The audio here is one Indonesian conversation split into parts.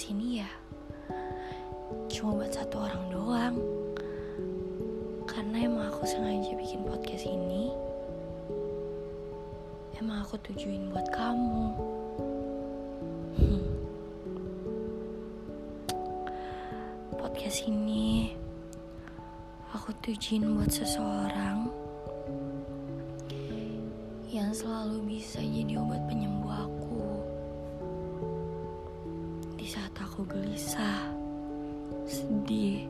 dengerin podcast ini ya. Cuma buat satu orang doang. Karena emang aku sengaja bikin podcast ini. Emang aku tujuin buat kamu. Podcast ini aku tujuin buat seseorang yang selalu bisa jadi obat penyembuh gelisah, sedih,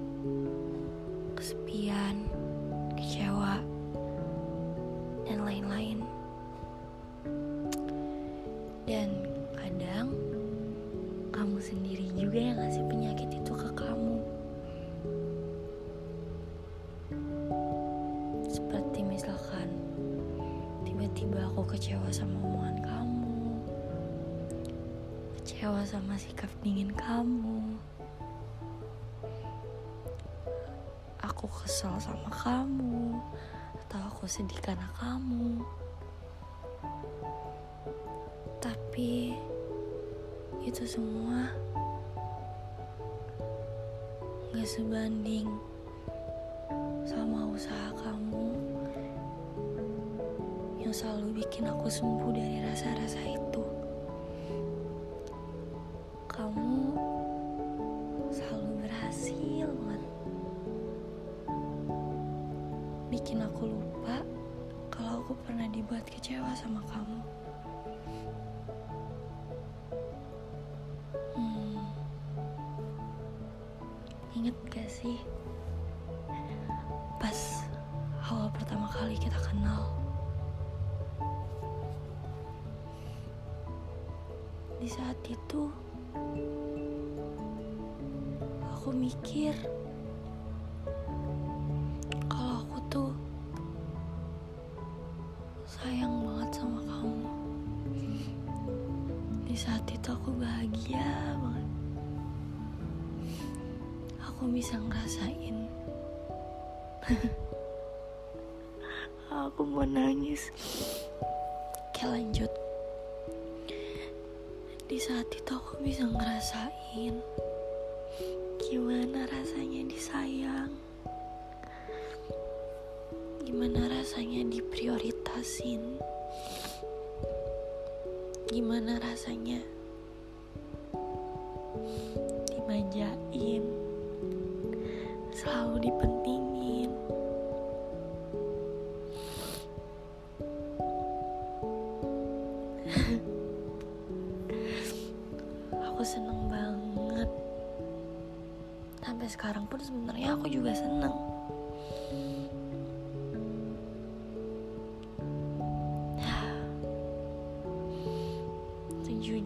sama sikap dingin kamu aku kesel sama kamu atau aku sedih karena kamu tapi itu semua gak sebanding sama usaha kamu yang selalu bikin aku sembuh dari rasa-rasa itu. Aku pernah dibuat kecewa sama kamu. Hmm. Ingat gak sih pas awal pertama kali kita kenal? Di saat itu, aku mikir sayang banget sama kamu. Di saat itu aku bahagia banget. Aku bisa ngerasain. aku mau nangis. Oke lanjut di saat itu aku bisa ngerasain gimana rasanya disayang gimana rasanya diprioritasin? Gimana rasanya dimanjain? Selalu dipentingin. Aku seneng banget. Sampai sekarang pun sebenarnya aku juga seneng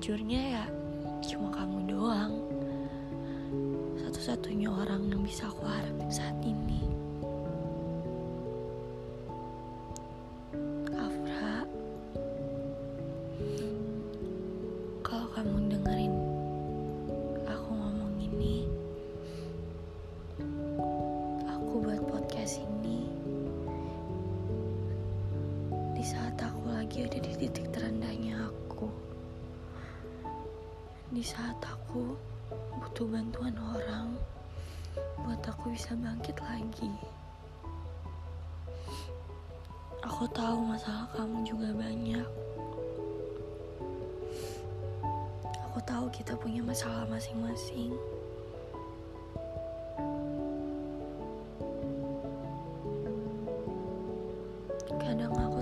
sejujurnya ya cuma kamu doang. Satu-satunya orang yang bisa aku harapin saat ini. Afra kalau kamu dengerin aku ngomong ini aku buat podcast ini di saat aku lagi ada di titik di saat aku butuh bantuan orang buat aku bisa bangkit lagi. Aku tahu masalah kamu juga banyak. Aku tahu kita punya masalah masing-masing. Kadang aku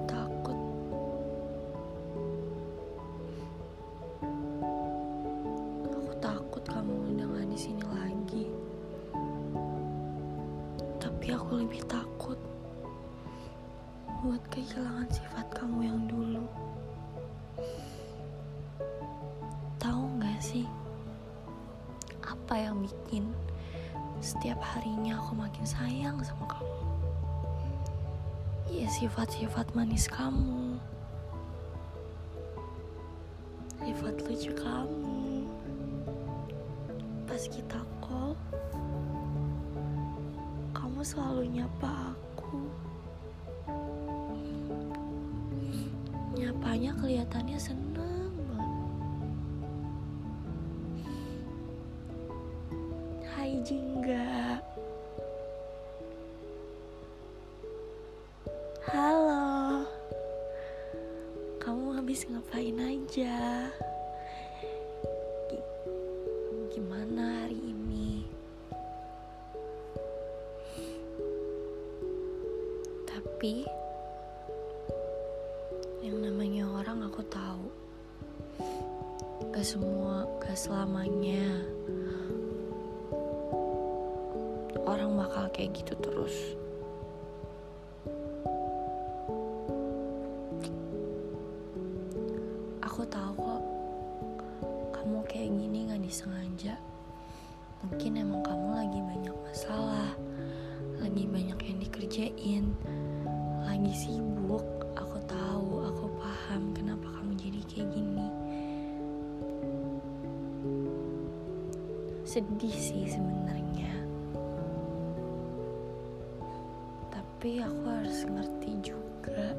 harinya aku makin sayang sama kamu. Ya sifat-sifat manis kamu. Sifat lucu kamu. Pas kita call kamu selalu nyapa aku. Nyapa mukanya kelihatannya seneng habis ngapain aja? Gimana hari ini? Tapi yang namanya orang aku tahu. Gak semua, gak selamanya orang bakal kayak gitu terus. Sedih sih sebenarnya. Tapi aku harus ngerti juga.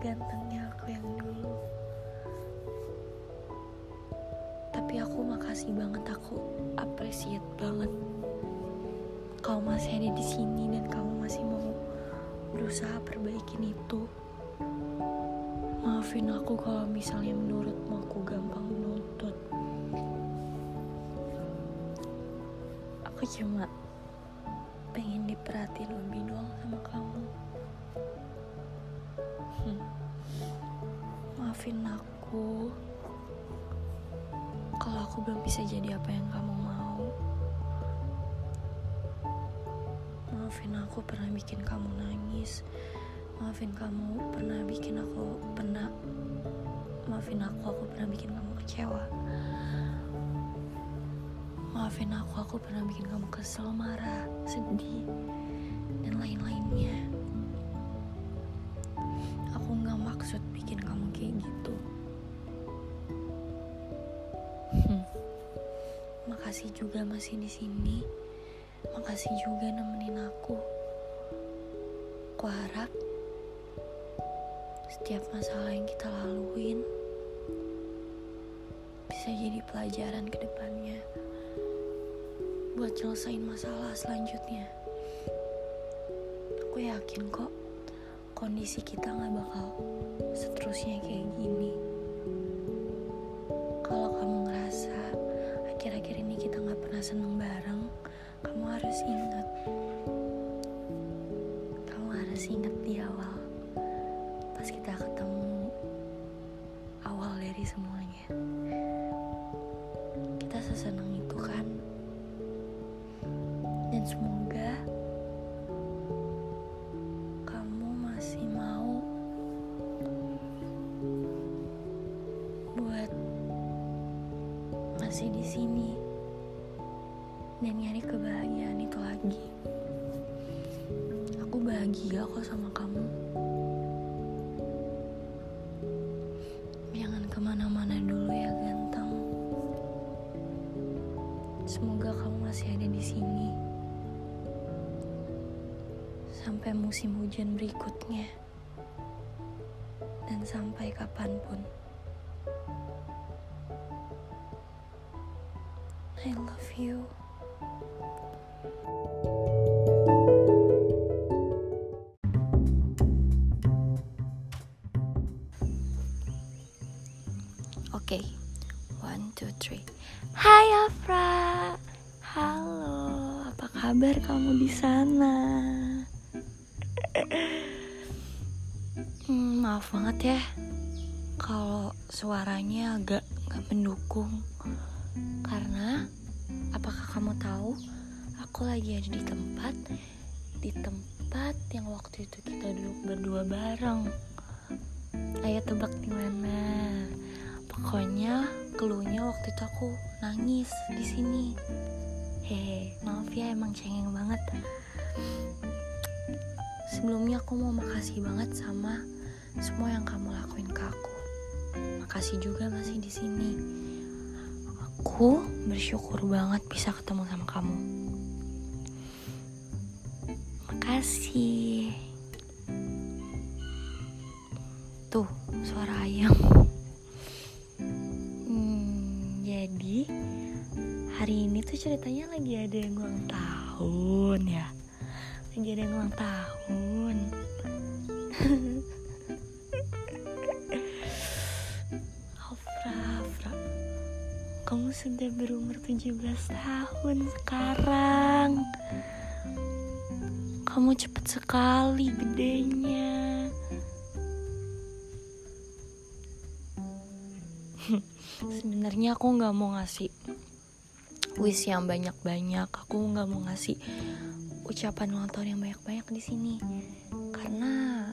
Gantengnya aku yang dulu. Tapi aku makasih banget, aku appreciate banget. Kau masih ada di sini dan kamu masih mau berusaha perbaikin itu. Maafin aku kalau misalnya menurutmu aku gampang menuntut. Aku cuma pengen diperhatiin lebih doang sama kamu. Maafin aku kalau aku belum bisa jadi apa yang kamu mau. Maafin aku pernah bikin kamu nangis. Maafin kamu pernah bikin aku pernah Maafin aku aku pernah bikin kamu kecewa. Maafin aku aku pernah bikin kamu kesel, marah, sedih, dan lain-lainnya. Masih di sini. Makasih juga nemenin aku. Aku harap setiap masalah yang kita laluin bisa jadi pelajaran ke depannya buat nyelesain masalah selanjutnya. Aku yakin kok kondisi kita nggak bakal seterusnya kayak gini. Kalau kamu harus ingat. Kamu harus ingat di awal pas kita ketemu awal dari semuanya. Kita sesenang itu kan? Dan semoga kamu masih mau buat masih di sini dan nyari kebahagiaan itu lagi. Aku bahagia kok sama kamu. Jangan ke mana-mana dulu ya ganteng. Semoga kamu masih ada di sini sampai musim hujan berikutnya dan sampai kapan pun. I love you. Oke, one, two, three. Hai Afra, halo, apa kabar kamu di sana? Hmm, maaf banget ya, kalau suaranya agak nggak mendukung. Karena, apakah kamu tahu, aku lagi ada di tempat, di tempat yang waktu itu kita duduk berdua bareng. Ayo tebak di mana? Pokoknya keluhnya waktu itu aku nangis di sini. Hehe, maaf ya emang cengeng banget. Sebelumnya aku mau makasih banget sama semua yang kamu lakuin ke aku. Makasih juga masih di sini. Aku bersyukur banget bisa ketemu sama kamu. Makasih. Tuh, suara ayam. Jadi hari ini tuh ceritanya lagi ada yang ulang tahun ya. Lagi ada yang ulang tahun. Afra, Afra. Kamu sudah berumur 17 tahun sekarang. Kamu cepet sekali gedenya. Sebenarnya aku nggak mau ngasih wish yang banyak-banyak. Aku nggak mau ngasih ucapan ulang yang banyak-banyak di sini karena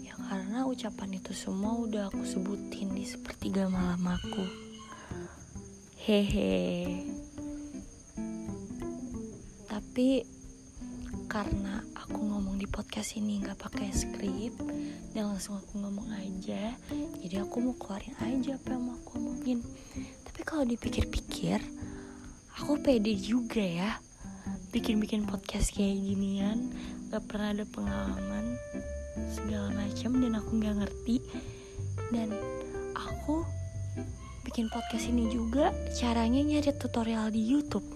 ya karena ucapan itu semua udah aku sebutin di sepertiga malam aku. Hehe. Tapi karena aku ngomong di podcast ini nggak pakai skrip dan langsung aku ngomong aja jadi aku mau keluarin aja apa yang mau aku ngomongin tapi kalau dipikir-pikir aku pede juga ya bikin-bikin podcast kayak ginian. Gak pernah ada pengalaman segala macam dan aku nggak ngerti. Dan aku bikin podcast ini juga caranya nyari tutorial di YouTube.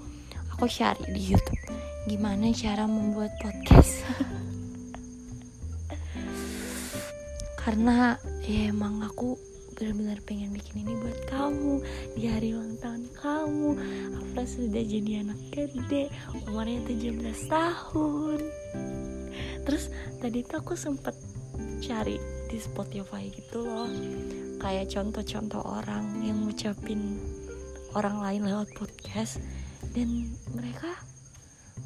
Aku cari di YouTube gimana cara membuat podcast? Karena ya emang aku benar-benar pengen bikin ini buat kamu di hari ulang tahun kamu. Afra sudah jadi anak gede umurnya 17 tahun. Terus tadi tuh aku sempet cari di Spotify gitu loh. Kayak contoh-contoh orang yang ngucapin orang lain lewat podcast. Dan mereka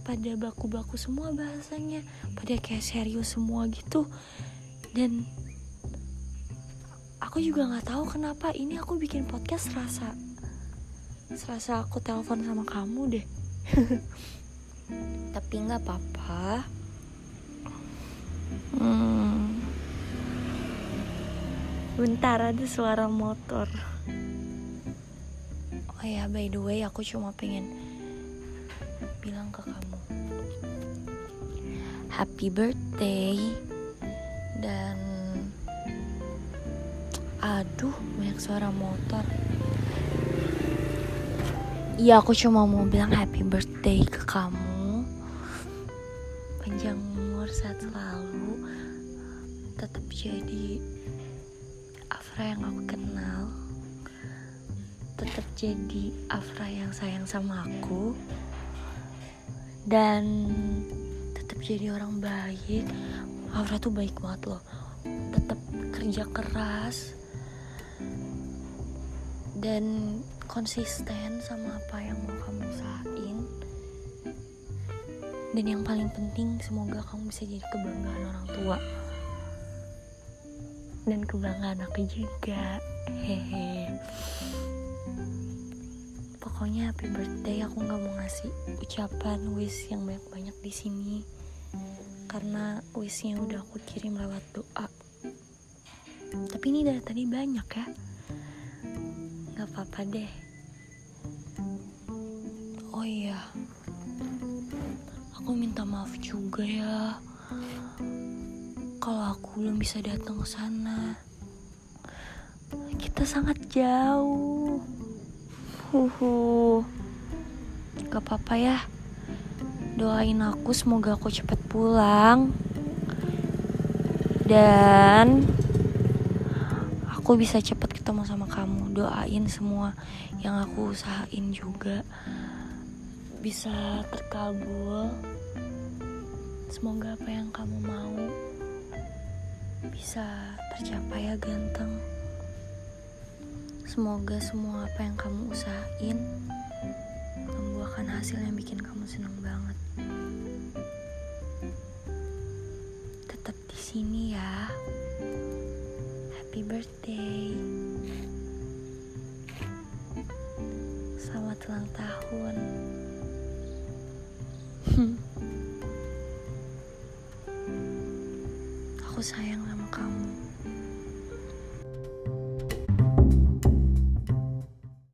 pada baku-baku semua bahasanya pada kayak serius semua gitu. Dan aku juga nggak tahu kenapa ini aku bikin podcast serasa serasa aku telepon sama kamu deh. Tapi nggak apa-apa. Hmm. bentar ada suara motor. Oh ya by the way aku cuma pengen bilang ke kamu happy birthday. Dan aduh banyak suara motor. Iya aku cuma mau bilang happy birthday ke kamu. Panjang umur sehat selalu Tetap jadi Afra yang aku kenal. Tetap jadi Afra yang sayang sama aku. Dan jadi orang baik Afra tuh baik banget loh. Tetap kerja keras dan konsisten sama apa yang mau kamu usahain. Dan yang paling penting semoga kamu bisa jadi kebanggaan orang tua. Dan kebanggaan aku juga. Hehe. Pokoknya happy birthday aku nggak mau ngasih ucapan wish yang banyak-banyak di sini karena wishnya udah aku kirim lewat doa. Tapi ini dari tadi banyak ya. Nggak apa-apa deh. Oh iya. Aku minta maaf juga ya. Kalau aku belum bisa datang ke sana. Kita sangat jauh. Huhu. Gak apa-apa ya doain aku semoga aku cepat pulang. Dan aku bisa cepat ketemu sama kamu. Doain semua yang aku usahain juga bisa terkabul. Semoga apa yang kamu mau bisa tercapai ya ganteng. Semoga semua apa yang kamu usahain hasil yang bikin kamu senang banget tetap di sini sini ya. Happy birthday. Selamat ulang tahun. Aku sayang sama kamu.